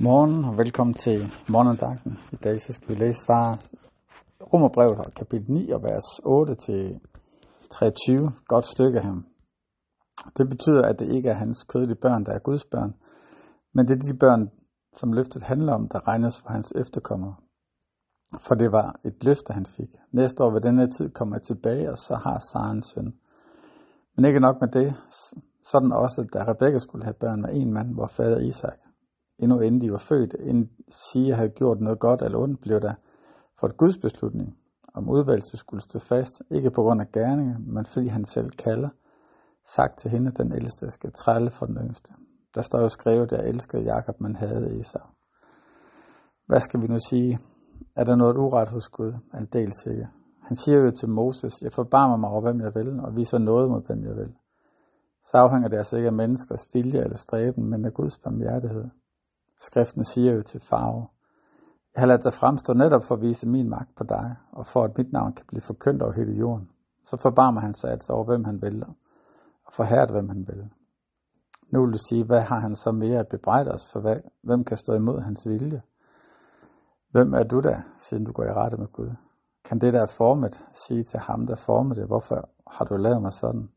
Morgen og velkommen til morgendagten. I dag så skal vi læse fra Romerbrevet kapitel 9 og vers 8 til 23. Godt stykke her. Det betyder, at det ikke er hans kødelige børn, der er Guds børn, men det er de børn, som løftet handler om, der regnes for hans efterkommere. For det var et løfte, han fik. Næste år ved denne tid kommer jeg tilbage, og så har Saren søn. Men ikke nok med det, sådan også, da Rebekka skulle have børn med en mand, hvor fader Isak endnu inden de var født, inden sige havde gjort noget godt eller ondt, blev der for et Guds beslutning om udvalgelse skulle stå fast, ikke på grund af gerninger, men fordi han selv kalder, sagt til hende, den ældste skal trælle for den yngste. Der står jo skrevet, at jeg elskede Jakob, men havde Esau. Hvad skal vi nu sige? Er der noget uret hos Gud? Aldeles ikke. Han siger jo til Moses, jeg forbarmer mig over, hvem jeg vil, og viser noget mod, hvem jeg vil. Så afhænger det altså ikke af menneskers vilje eller stræben, men af Guds barmhjertighed. Skriften siger jo til farve, jeg har ladet dig fremstå netop for at vise min magt på dig, og for at mit navn kan blive forkyndt over hele jorden. Så forbarmer han sig altså over, hvem han vil, og forhærder, hvem han vil. Nu vil du sige, hvad har han så mere at bebrejde os for? Hvem kan stå imod hans vilje? Hvem er du da, siden du går i rette med Gud? Kan det, der er formet, sige til ham, der formede det, hvorfor har du lavet mig sådan?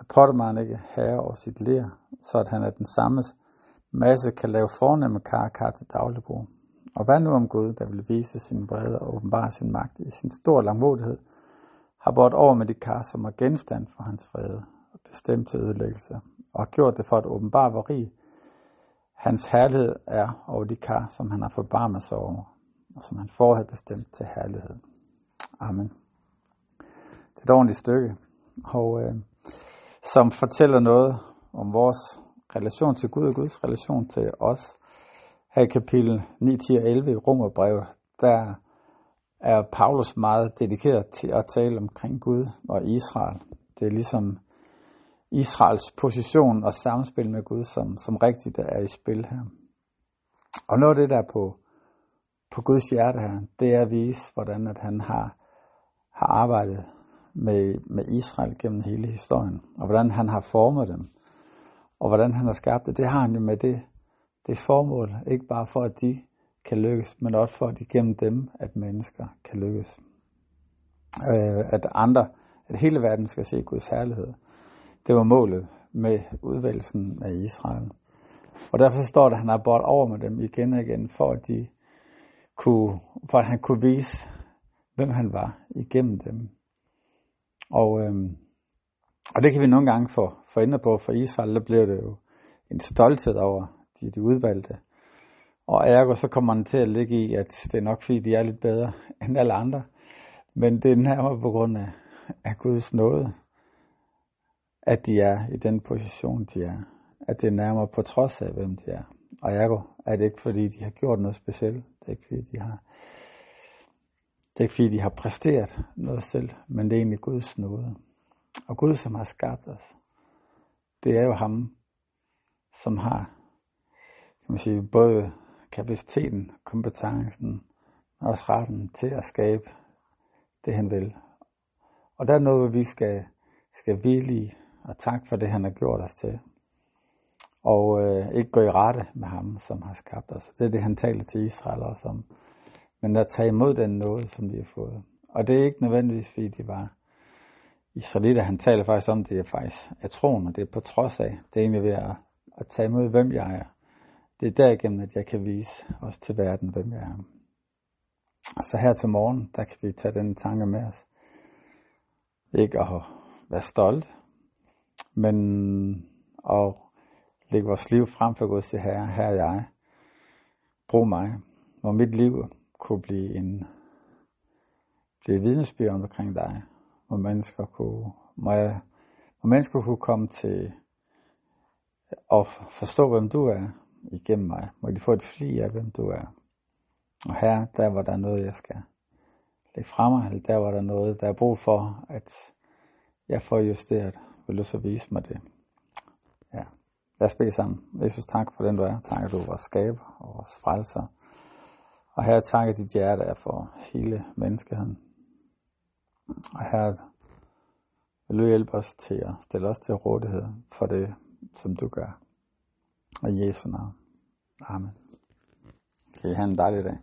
Er pottemaren ikke herre over sit ler, så at han er den samme masse kan lave fornemme karakar til dagligbrug. Og hvad nu om Gud, der vil vise sin vrede og åbenbare sin magt i sin stor langmodighed, har båret over med de kar, som er genstand for hans vrede og bestemt til ødelæggelse, og har gjort det for at åbenbare, hvor rig hans herlighed er over de kar, som han har forbarmet sig over, og som han forhed bestemt til herlighed. Amen. Det er et ordentligt stykke, og øh, som fortæller noget om vores relation til Gud og Guds relation til os. Her i kapitel 9, 10 og 11 i Romerbrevet, der er Paulus meget dedikeret til at tale omkring Gud og Israel. Det er ligesom Israels position og samspil med Gud, som, som rigtigt er i spil her. Og noget af det, der er på, på Guds hjerte her, det er at vise, hvordan at han har, har arbejdet med, med Israel gennem hele historien, og hvordan han har formet dem og hvordan han har skabt det, det har han jo med det, det formål, ikke bare for, at de kan lykkes, men også for, at de gennem dem, at mennesker kan lykkes. Øh, at andre, at hele verden skal se Guds herlighed. Det var målet med udvalgelsen af Israel. Og derfor står det, at han har båret over med dem igen og igen, for at, de kunne, for at han kunne vise, hvem han var igennem dem. Og øhm, og det kan vi nogle gange få, få ændret på. For Israel, der bliver det jo en stolthed over de, de udvalgte. Og ergo så kommer man til at ligge i, at det er nok fordi, de er lidt bedre end alle andre. Men det er nærmere på grund af, af Guds nåde, at de er i den position, de er. At det er nærmere på trods af, hvem de er. Og ergo er det ikke fordi, de har gjort noget specielt. Det er ikke fordi, de har, det er ikke fordi, de har præsteret noget selv, men det er egentlig Guds nåde. Og Gud, som har skabt os, det er jo ham, som har kan man sige, både kapaciteten, kompetencen, og også retten til at skabe det, han vil. Og der er noget, vi skal, skal hvile og tak for det, han har gjort os til. Og øh, ikke gå i rette med ham, som har skabt os. Det er det, han taler til Israel også om. Men at tage imod den noget, som de har fået. Og det er ikke nødvendigvis, fordi de var Israelitter, han taler faktisk om, det er faktisk af troen, og det er på trods af. Det er egentlig ved at, at tage imod, hvem jeg er. Det er derigennem, at jeg kan vise også til verden, hvem jeg er. Så her til morgen, der kan vi tage den tanke med os. Ikke at være stolt, men at lægge vores liv frem for Gud til Herre. Her er jeg. Brug mig. Hvor mit liv kunne blive en blive vidnesbyrd omkring dig hvor mennesker kunne, må, hvor mennesker kunne komme til at forstå, hvem du er igennem mig. Må de få et fli af, hvem du er. Og her, der var der noget, jeg skal lægge fra mig, eller der var der noget, der er brug for, at jeg får justeret. Vil du så vise mig det? Ja. Lad os bede sammen. Jesus, tak for den du er. Tak, at du er vores skaber og vores frelser. Og her takker dit hjerte er for hele menneskeheden. Og her vil du hjælpe os til at stille os til rådighed for det, som du gør. Og i Jesu navn. Amen. Kan I have en dejlig dag.